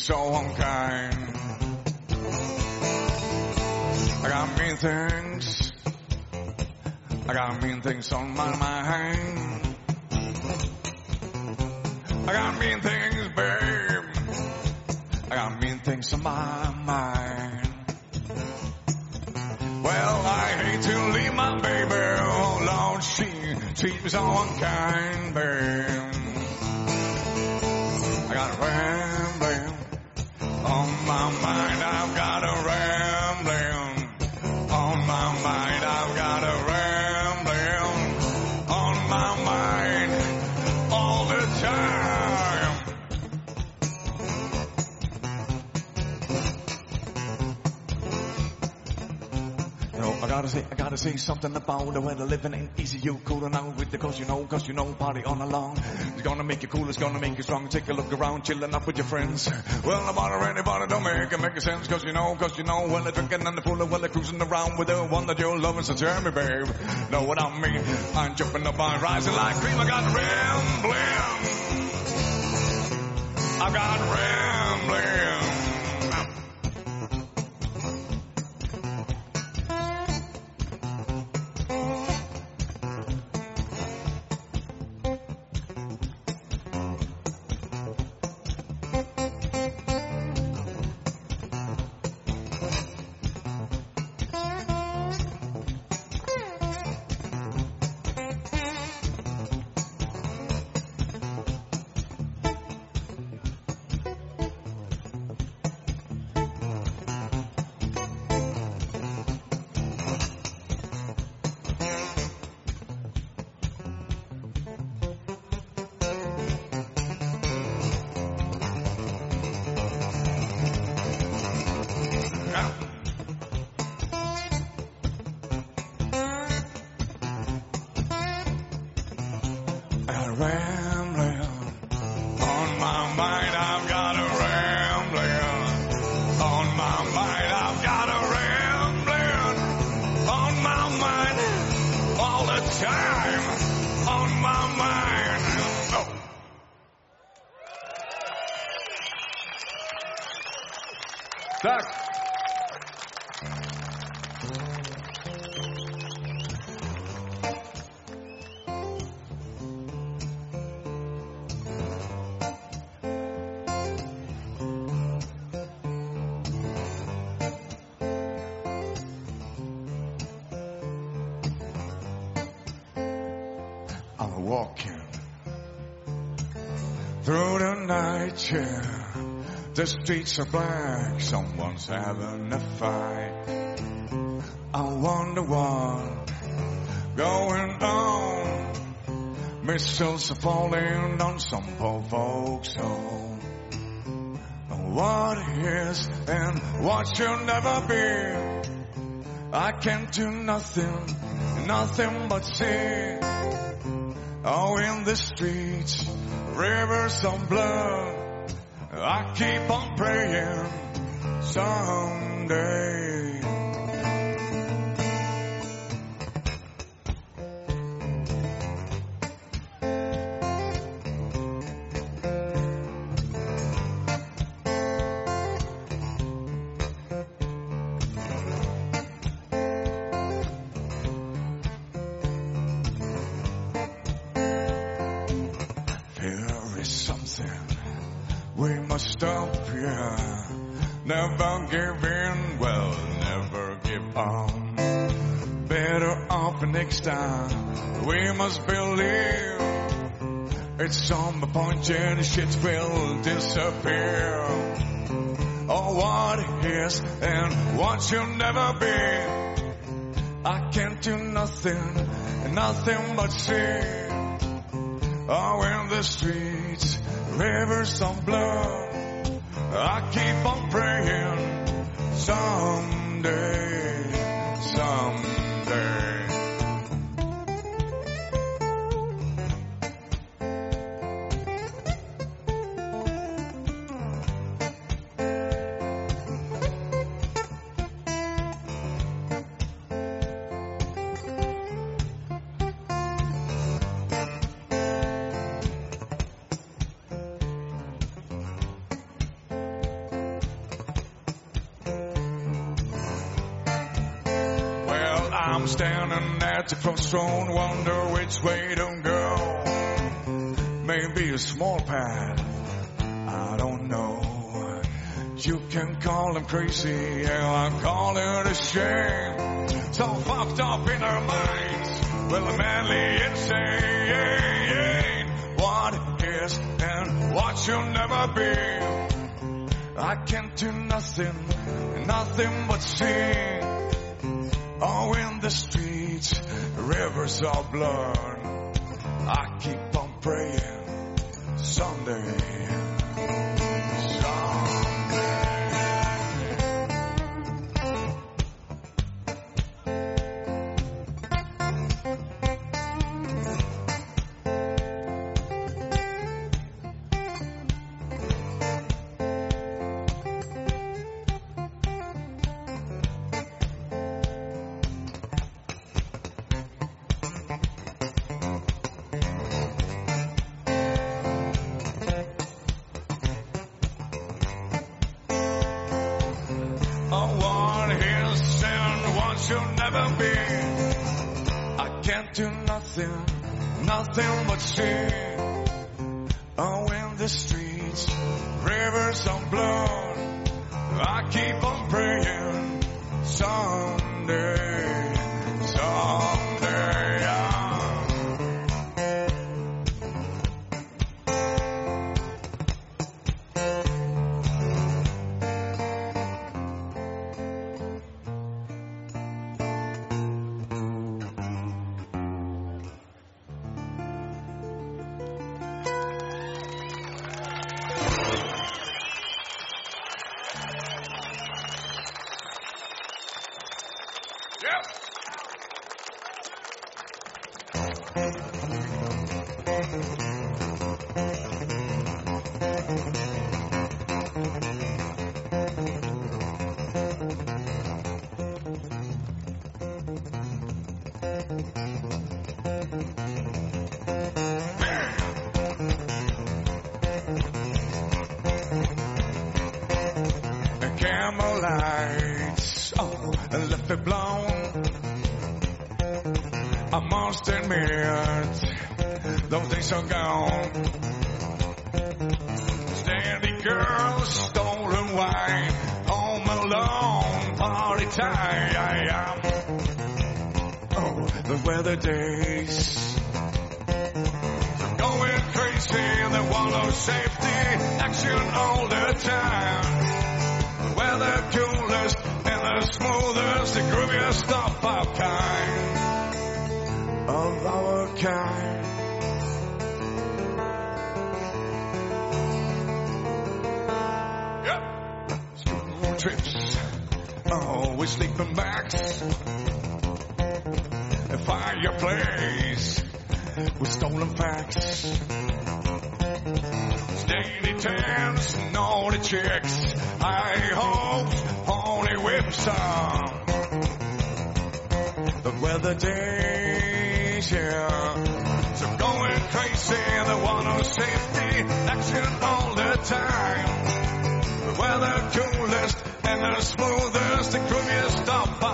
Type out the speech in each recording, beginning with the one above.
so unkind. I got mean things. I got mean things on my mind. Say, I something about the way the living ain't easy. You cooling out with the cause you know, cause you know, party on along. It's gonna make you cool, it's gonna make you strong. Take a look around, chilling up with your friends. Well, no matter anybody, don't make it make sense, cause you know, cause you know, when they're drinking and they're fooling, when they're cruising around with the one that you're loving. So tell me, babe, know what I mean? I'm jumping up, I'm rising like cream. I got rambling. I got rambling. The streets are black, someone's having a fight. I wonder what going on. Missiles are falling on some poor folks' home. What is and what should never be. I can't do nothing, nothing but see. Oh, in the streets, rivers of blood. I keep on praying someday. And shit will disappear. Oh, what is and what should never be. I can't do nothing, nothing but see. Oh, in the streets, rivers of blood. I keep on praying someday, someday. At the crossroad, wonder which way to go. Maybe a small path, I don't know. You can call them crazy, yeah, I call it a shame. So fucked up in our minds, well, a manly insane. What is and what should never be. I can't do nothing, nothing but sing. Oh, in the streets, rivers of blood. I keep on praying someday. Days are gone. Steady girl, stolen wine, home alone, party time. Oh, the weather days. Going crazy, they want no safety, action all the time. The Weather coolest and the smoothest, the grooviest of our kind. We're sleeping bags. A fireplace with stolen facts. Steady tans, naughty chicks. I hope only whips some. The weather days, yeah. So going crazy, the one on safety, action all the time. The weather coolest and the smoothest, the grooviest of our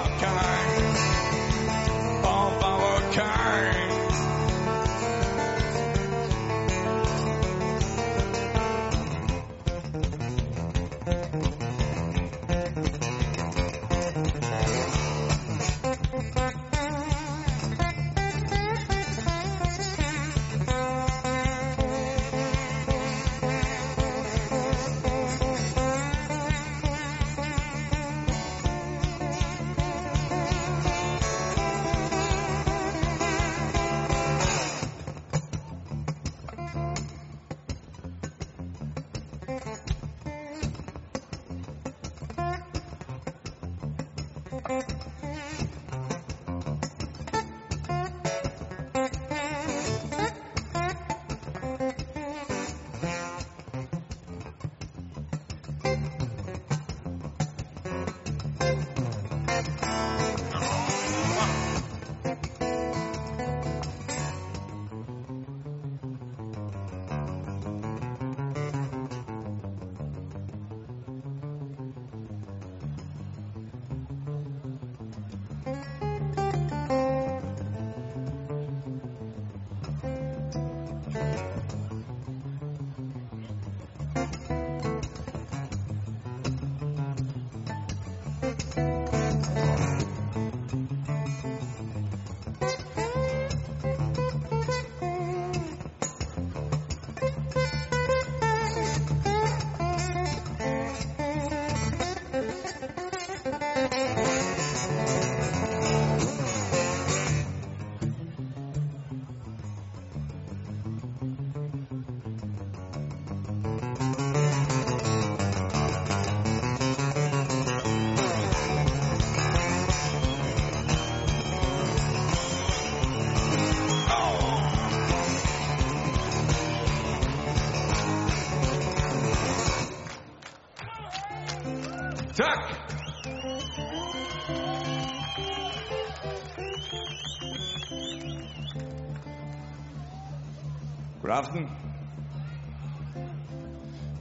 aften.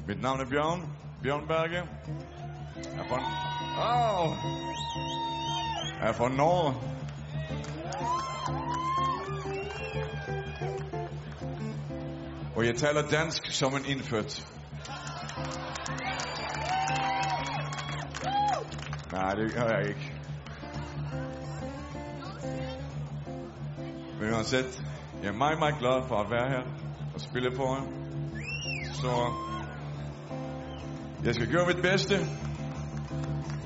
Mitt navn er Bjørn. Bjørn Berge. Jeg er fra... Oh. Jeg er fra Norge. Og jeg taler dansk som en innfødt. Nei, det gjør jeg ikke. Men uansett, jeg er meget, meget glad for at være her og spille på. Så jeg skal gjøre mitt beste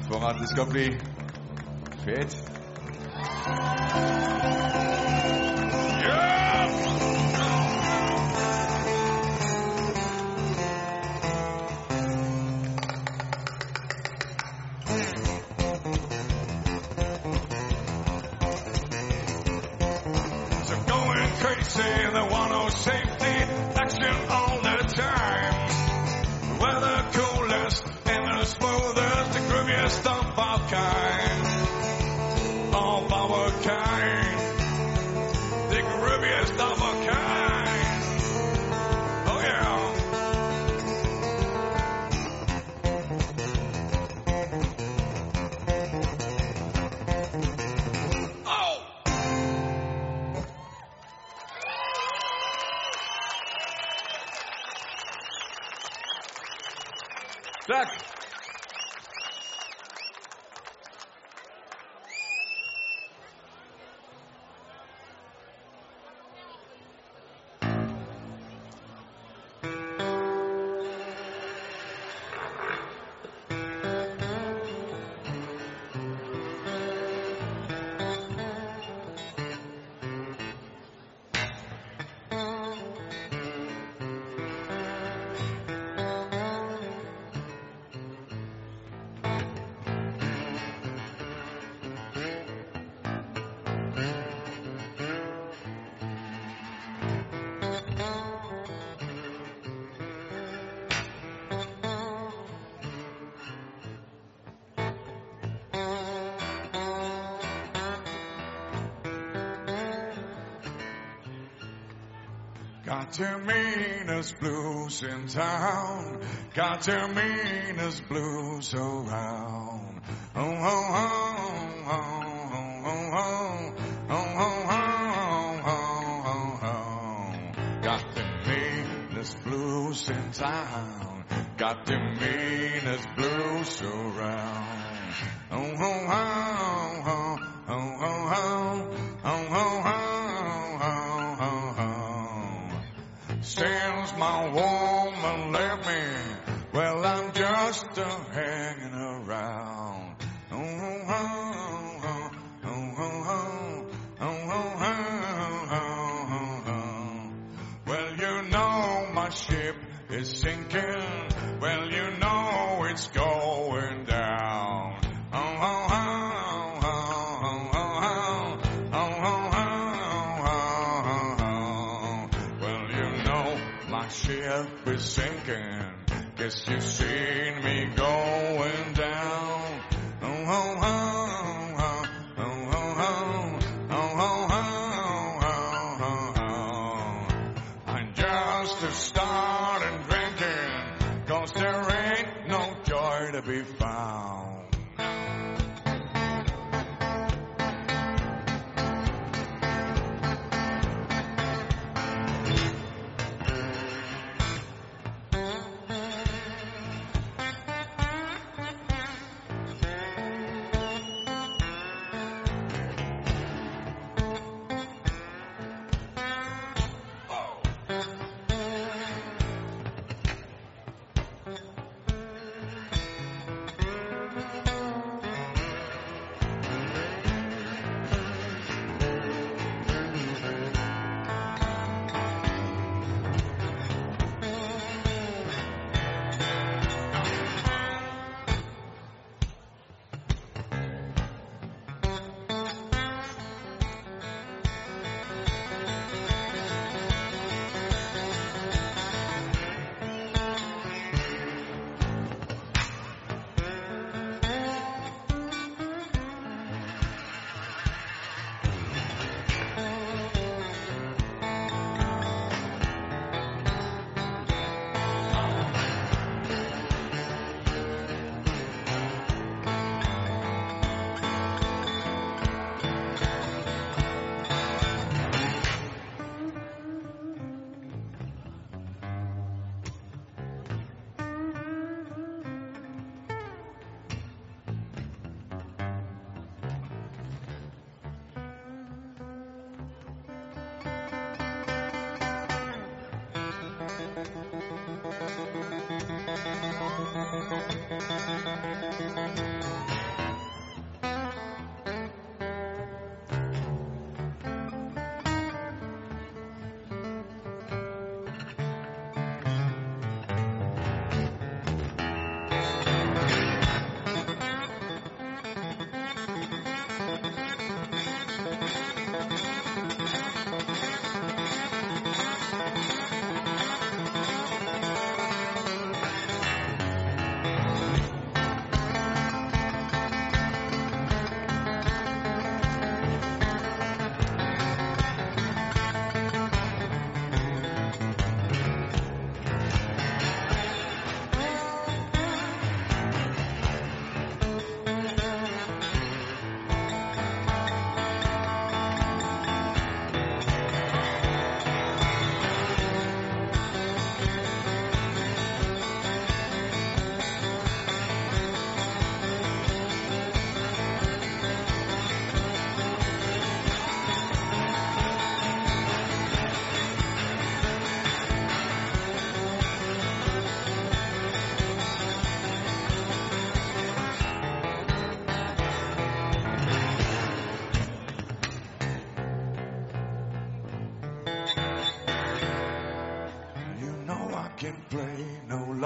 for at det skal bli fett. Got the meanest blues in town. Got the meanest blues around. Oh, oh, oh, oh, oh, oh, oh, oh, oh, oh, oh, oh. Got the meanest blues in town. Got the meanest blues around. Oh, oh, oh, oh, oh, oh, oh, oh, oh, oh,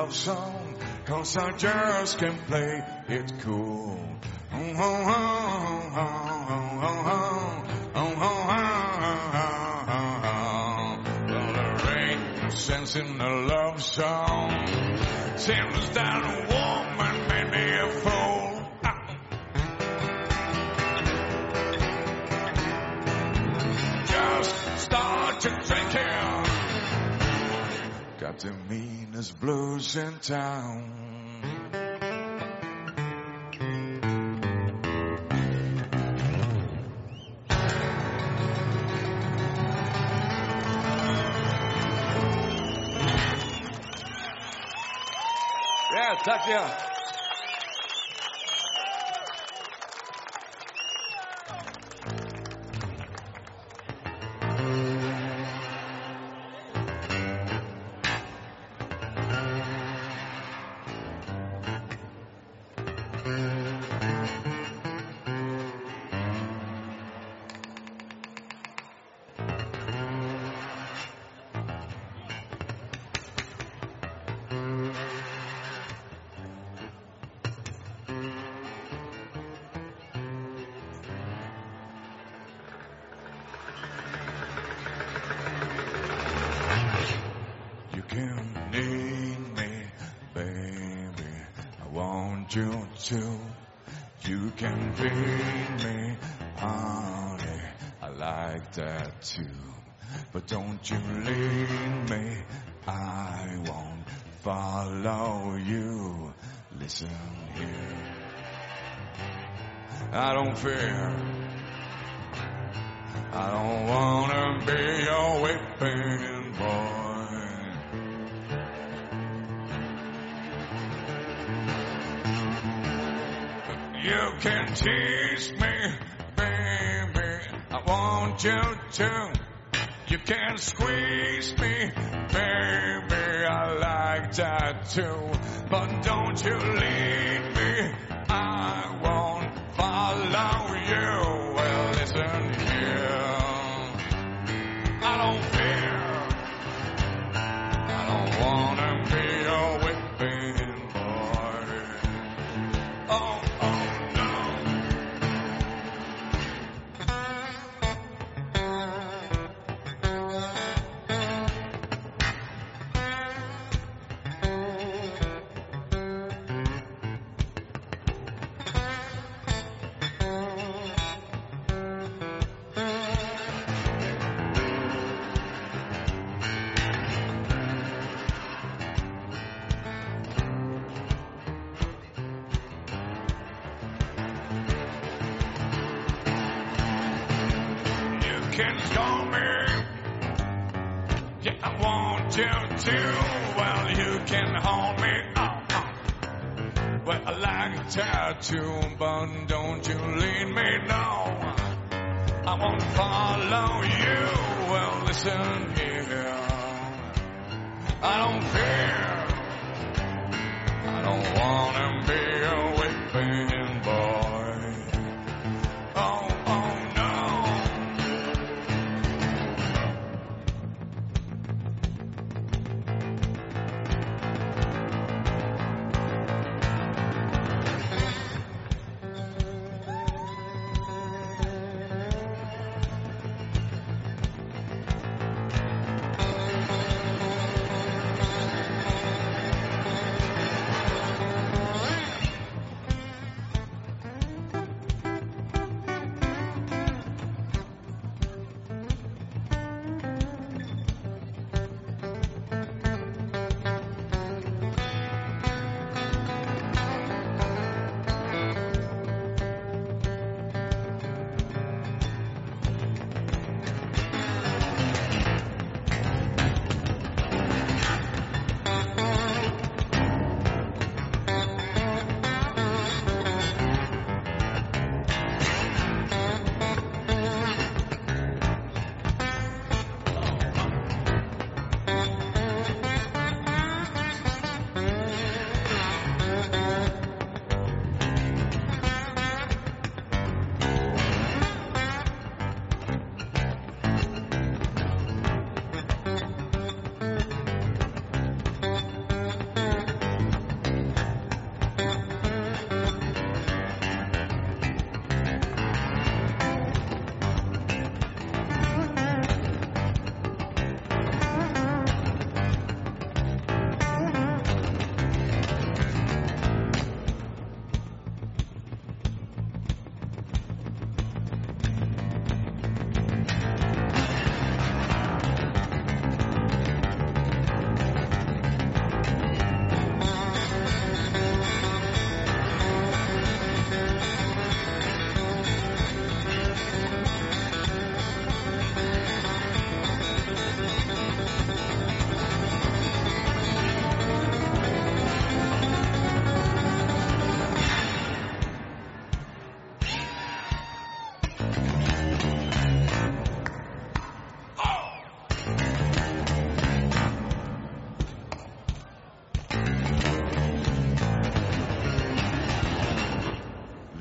love song, cause I just can't play it cool. Oh, oh, oh, oh, oh, oh, oh, oh, oh, oh, oh. Sense in a love song. Seems that a There's blues in town. Yeah, tuck you. Like that too. But don't you leave me. I won't follow you. Listen here. I don't fear. I don't wanna be your whipping boy. You can tease me. I want you to. You can squeeze me, baby. I like that too. But don't you lead me. I won't follow you. Well, listen here. I don't fear. I don't wanna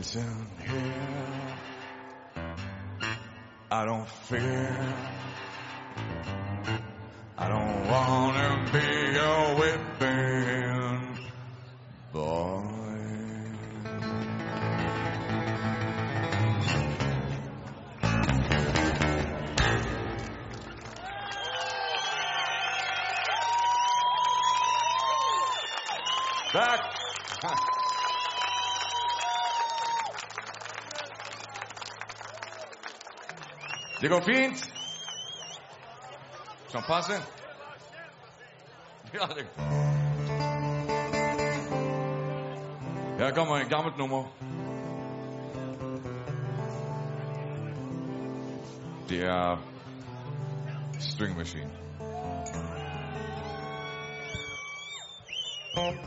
Listen here. I don't fear. I don't wanna Det går fint. Som passe. Ja, det Her kommer et gammelt nummer. Det er String Machine. Do it,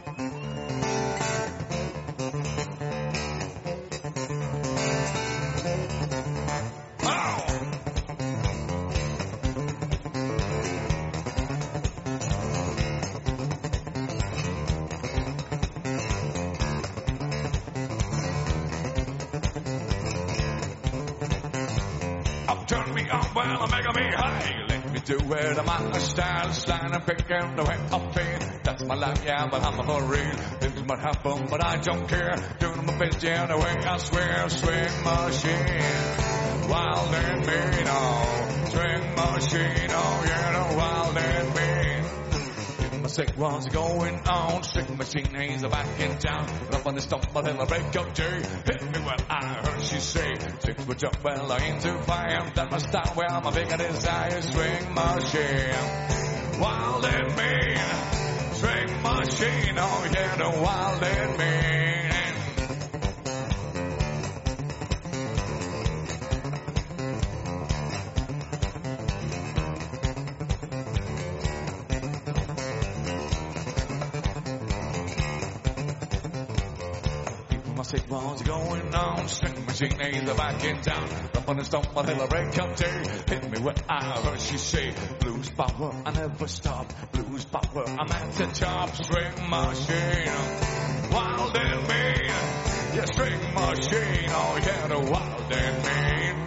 I'm on by Omega me high let me do where the style, slide and pick and the way I feel. That's my life, yeah, but I'm a real. Things might happen, but I don't care. Doing my best, yeah, the way I swear, string machine. Wild and mean, oh, string machine, oh, yeah, the wild and mean. My sick was going on, string machine ain't back in town. Up on the stump until I break up day. Hit me well, I heard she say. Six foot up, well, I ain't too fine. That my style, well, my bigger desire, string machine. Wild and mean, wild and mean. My sick was going on, She ain't the back in town. Up on the stump the break of day. Hit me where I heard she say, Blues power, I never stop. Blues power, I'm at the top. String machine, wild and mean. Yeah, string machine, oh yeah, the wild and mean.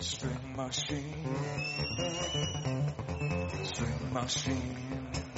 String machine. String machine.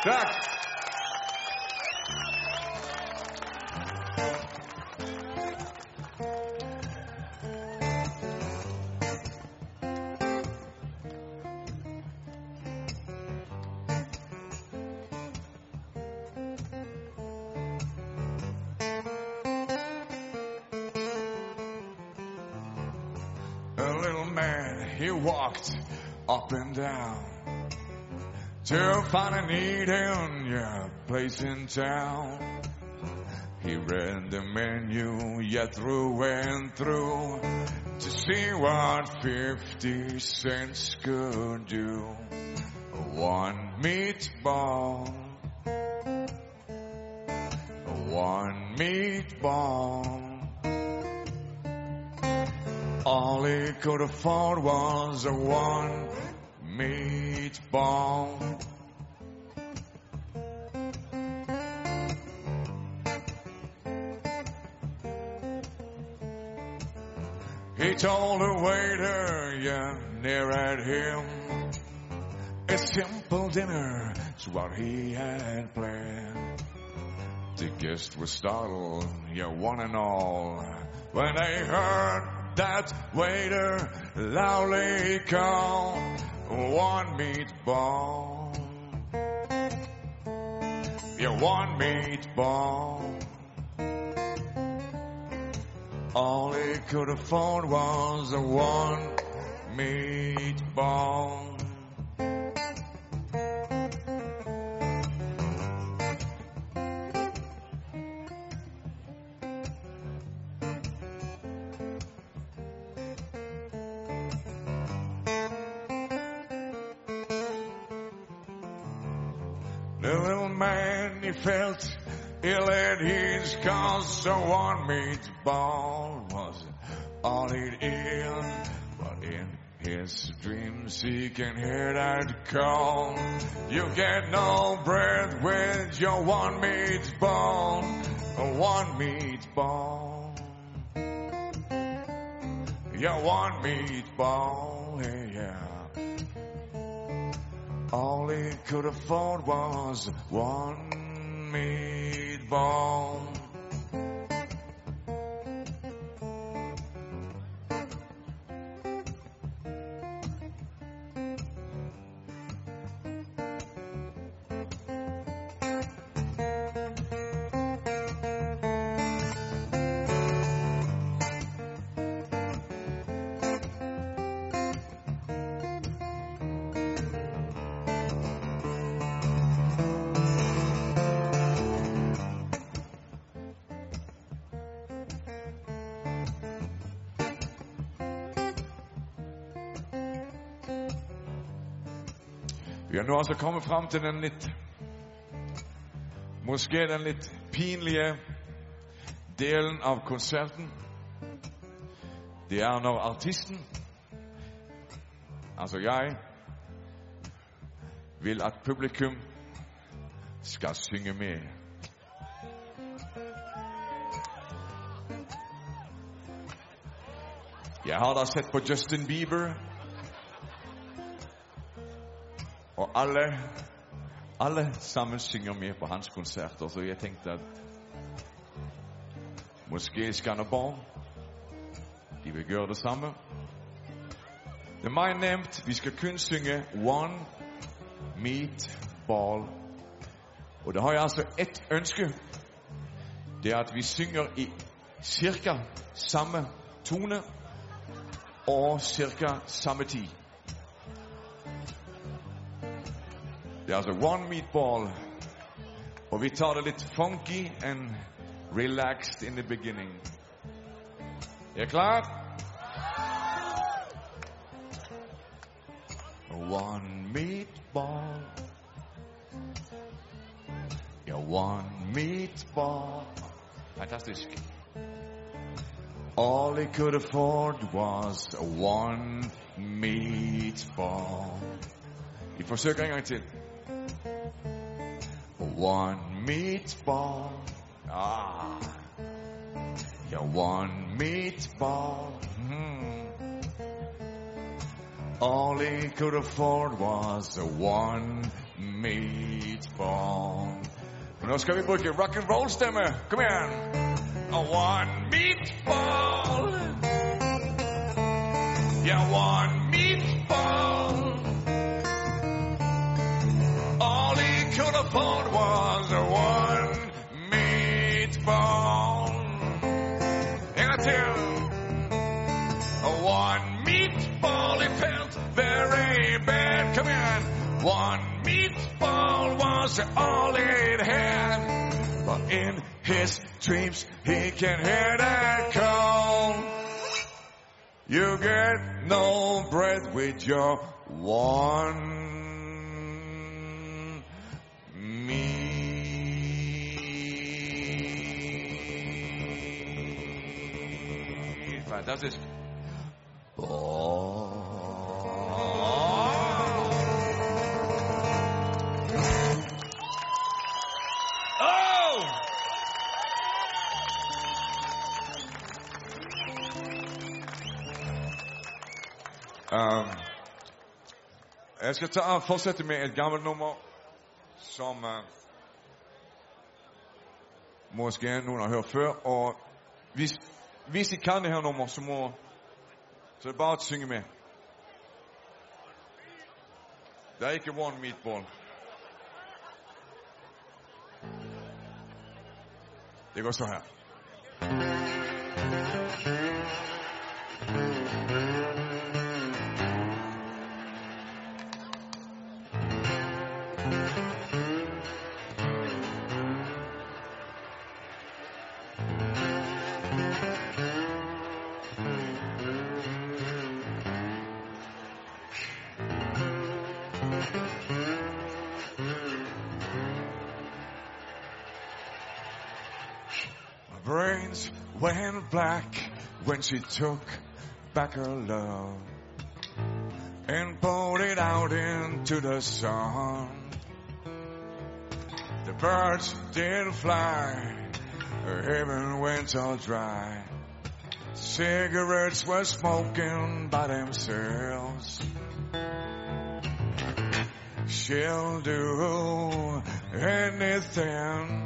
Tak. A little man, he walked up and down to find a need in your place in town. He read the menu, yeah, through and through to see what 50 cents could do. One meatball, one meatball. All he could afford was a one meat. He told the waiter, yeah, near at him. A simple dinner is what he had planned. The guests were startled, yeah, one and all, when they heard that waiter loudly call one meatball. Yeah, one meatball. All he could afford was a one meatball. The little man, he felt ill at his cause, so one meatball was all he'd eat. But in his dreams, he can hear that call. You get no bread with your one meatball, one meatball. Your one meatball, yeah. All he could afford was one meatball. Nå altså kommet fram til den litt Måske den litt pinlige delen av konserten. Det er når artisten, altså jeg, vil at publikum skal synge med. Jeg har da sett på Justin Bieber alle, alle sammen synger med på hans konserter, så jeg tenkte at måske Skanderborg, de vil gjøre det samme. Det er meg nevnt, vi skal kun synge One Meatball. Og da har jeg altså ett ønske. Det er at vi synger i cirka samme tone og cirka samme tid. Det er altså one meatball. Og vi tar det litt funky and relaxed in the beginning. Er klar? One meatball. Yeah, one meatball. Fantastisk. All he could afford was a one meatball. Vi forsøker en gang til. One meatball. Ah. Yeah, one meatball. Hmm. All he could afford was a one meatball. Men vi bruke rock and roll stemme. Kom igjen. A one meatball. Yeah, one One meatball was all it had. But in his dreams, he can hear that call. You get no bread with your one meat. Fantastisk. Oh. Oh! Um, jeg skal ta, fortsette med et gammelt nummer som uh, måske noen har hørt før. Og hvis, hvis I kan det her nummeret, så må så det er bare å synge med. Det er ikke one meatball. Det går så her. She took back her love and poured it out into the sun. The birds didn't fly, her heaven went all dry. Cigarettes were smoking by themselves. She'll do anything.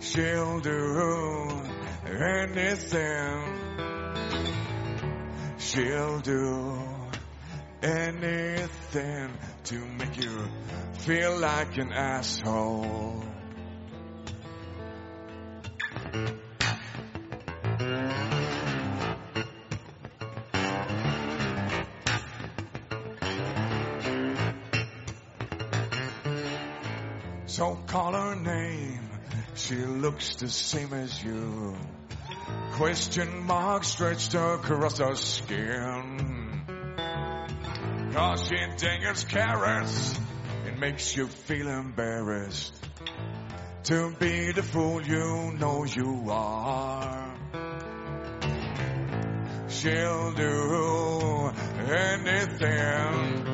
She'll do anything. She'll do anything to make you feel like an asshole. So call her name. She looks the same as you. Question mark stretched across her skin. Cause she dangles carrots. It makes you feel embarrassed. To be the fool you know you are. She'll do anything.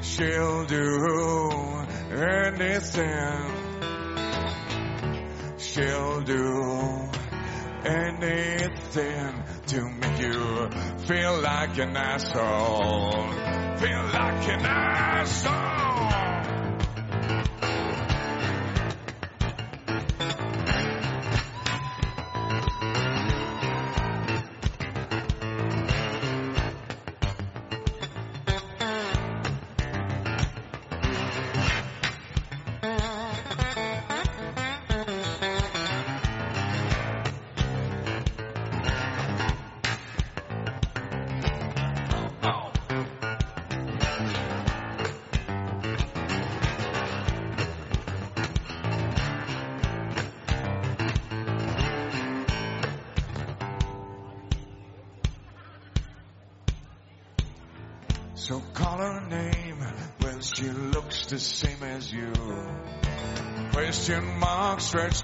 She'll do anything. She'll do anything to make you feel like an asshole. Feel like an asshole.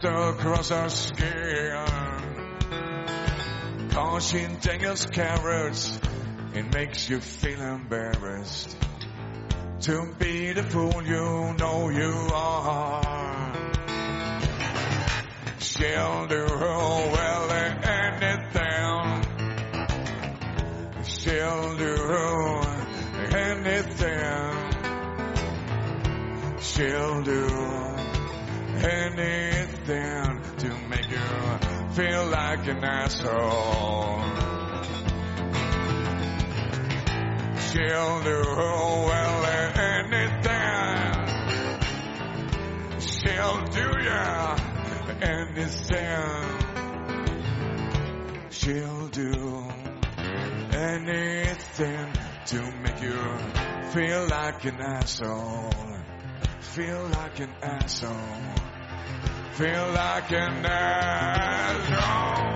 Mark across her skin. She dangles carrots. It makes you feel embarrassed. To be the fool you know you are. She'll do oh, well anything. She'll do anything. She'll do anything to make you feel like an asshole. She'll do well anything. She'll do ya anything. She'll do anything to make you feel like an asshole. Feel like an asshole. Feel like an asshole.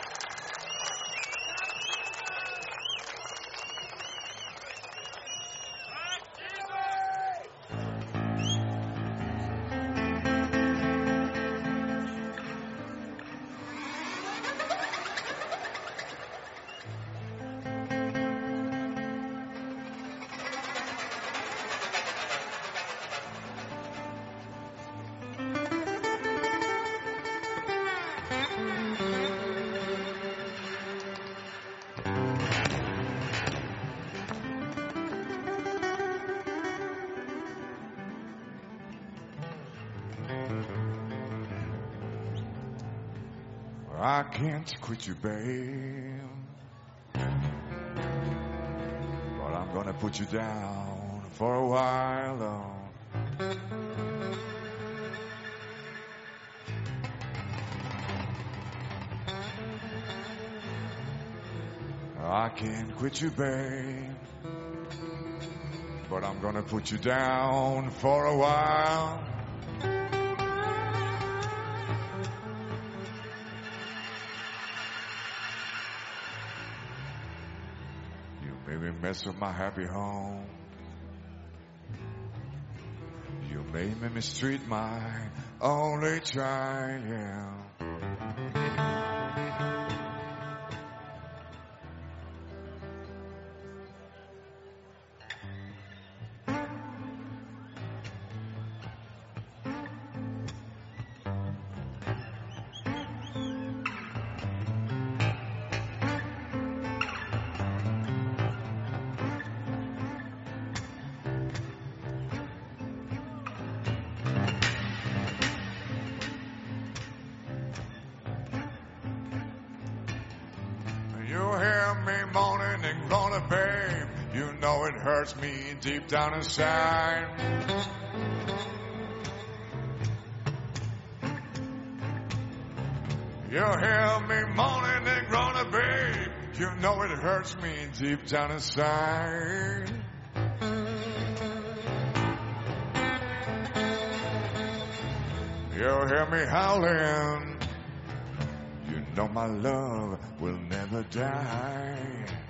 I can't quit you, babe. But I'm gonna put you down for a while, though. I can't quit you, babe. But I'm gonna put you down for a while. Me mess up my happy home. You made me mistreat my only child. Deep down inside. You hear me moaning and groaning, babe. You know it hurts me deep down inside. You hear me howling. You know my love will never die.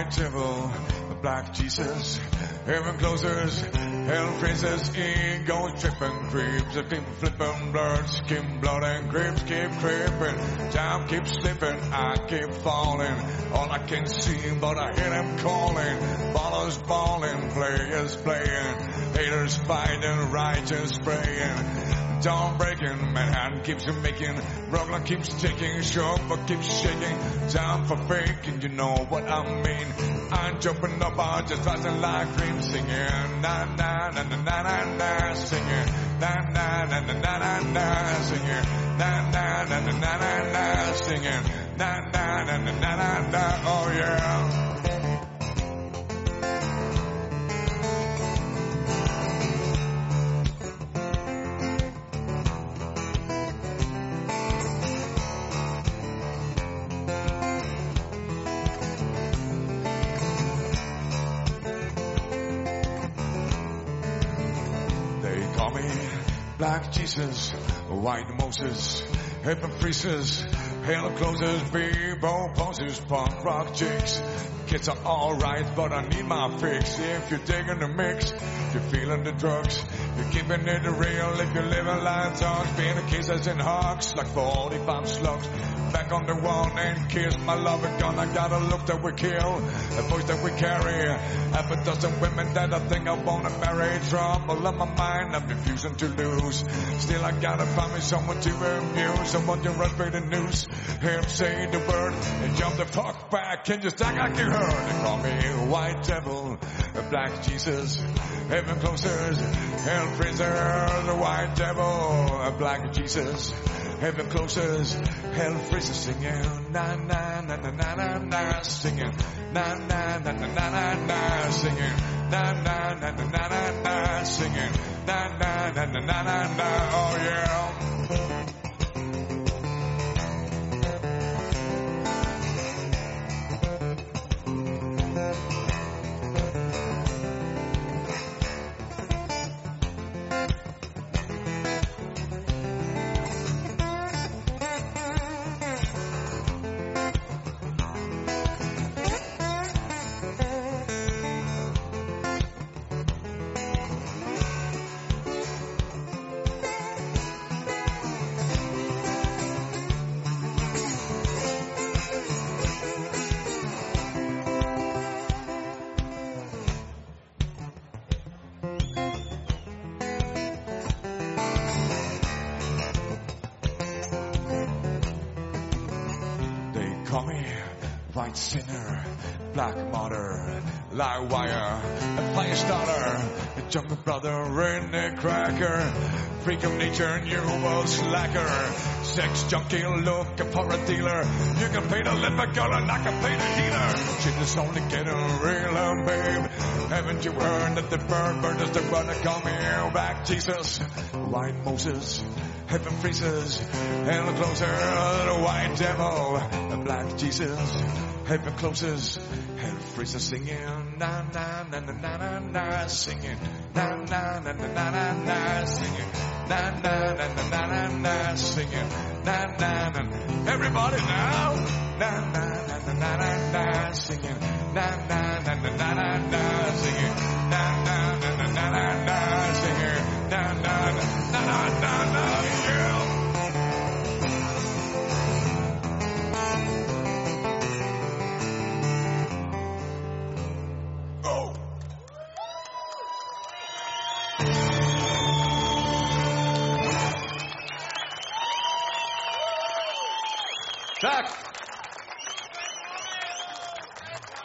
White devil, black Jesus. Heaven closers, hell freezes, ego tripping creeps. I keep flipping skin, blood and creeps keep creeping. Time keeps slipping, I keep falling. All I can see, but I hear them calling. Ballers balling, players playing, haters fighting, righteous praying. Dawn breaking, Manhattan keeps making, Brooklyn keeps ticking, Chauffeur keeps shaking, time for faking, you know what I mean. I'm jumping up, I'm just rising like dreams, singing, na na na na na na na, singing, na na na na na na na, singing, na na na na na na na, singing, na na na na na na na, oh yeah. White Moses, freezes, Hell closes, Bebo poses, punk rock chicks. Kids are alright, but I need my fix. If you're digging the mix, you're feeling the drugs, you're keeping it real. If you're living like talks, being a kisses and hugs, like 45 slugs. Back on the wall and kiss my loving gun. I got a look that we kill, a voice that we carry. Half a dozen women that I think I wanna marry. Trouble on my mind, I'm refusing to lose. Still, I gotta find me someone to amuse. Someone to run through the news. Hear him say the word and jump the fuck back. Can you stack like you heard? They call me a white devil, a black Jesus, heaven closers, hell freezers, a white devil, a black Jesus. Heaven closes, hell freezes, singing na na na na na na na, singing na na na na na na na, singing na na na na na na na, singing na na na na na na na, oh yeah. Wire, a fire starter, a jungle brother, redneck cracker, freak of nature, new world slacker, sex junkie, looking for a dealer. You can pay to live a girl and I can pay the healer. Shit is only getting realer, babe. Haven't you heard that the bird bird is the call me back, Jesus? White Moses, heaven freezes, hell closer, the white devil, the black Jesus, heaven closes, hell freezes singing, na na na na na na na, singing, na na na na na na na, singing, na na na na na na na, singing, na na na. Everybody now, na na na na na na na, singing, na na na na na na na, singing,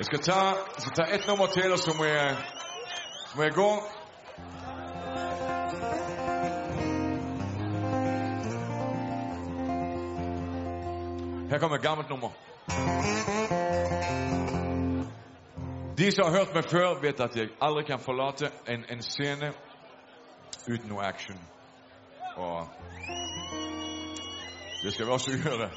Jeg skal ta, jeg skal ta ett nummer til, og så må jeg, må jeg gå. Her kommer et gammelt nummer. De som har hørt meg før, vet at jeg aldri kan forlate en, en scene uten noe action. Og det skal vi også gjøre.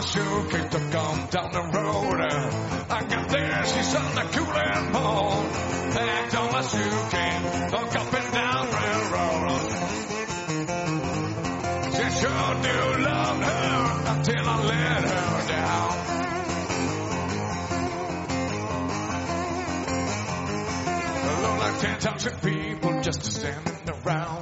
My suitcase to come down the road. I got there, she's on the cooling pole. Packed on my suitcase, look up and down the railroad. She sure do love her until I let her down. Look like ten thousand people just standing around.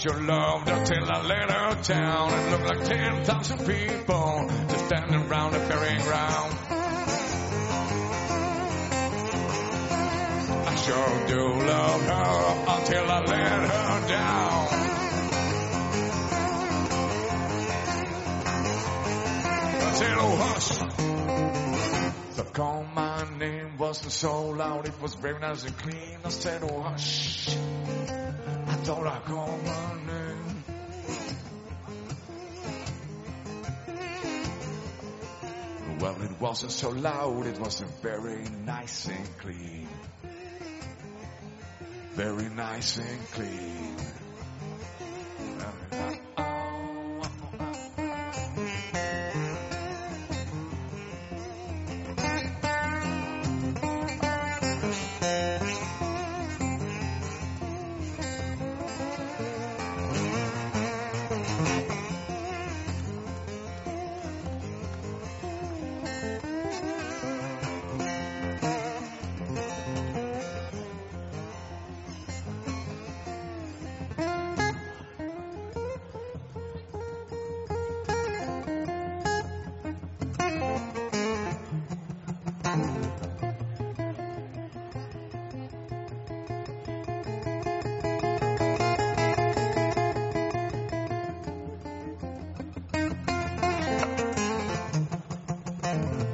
Sure loved her till I let her down. It looked like 10,000 people just standing around the burying ground. I sure do love her until I let her down. I said, oh hush. The call my name wasn't so loud, it was very nice and clean. I said, oh hush. Thought I called my name. Well, it wasn't so loud, it wasn't very nice and clean. Very nice and clean. Thank.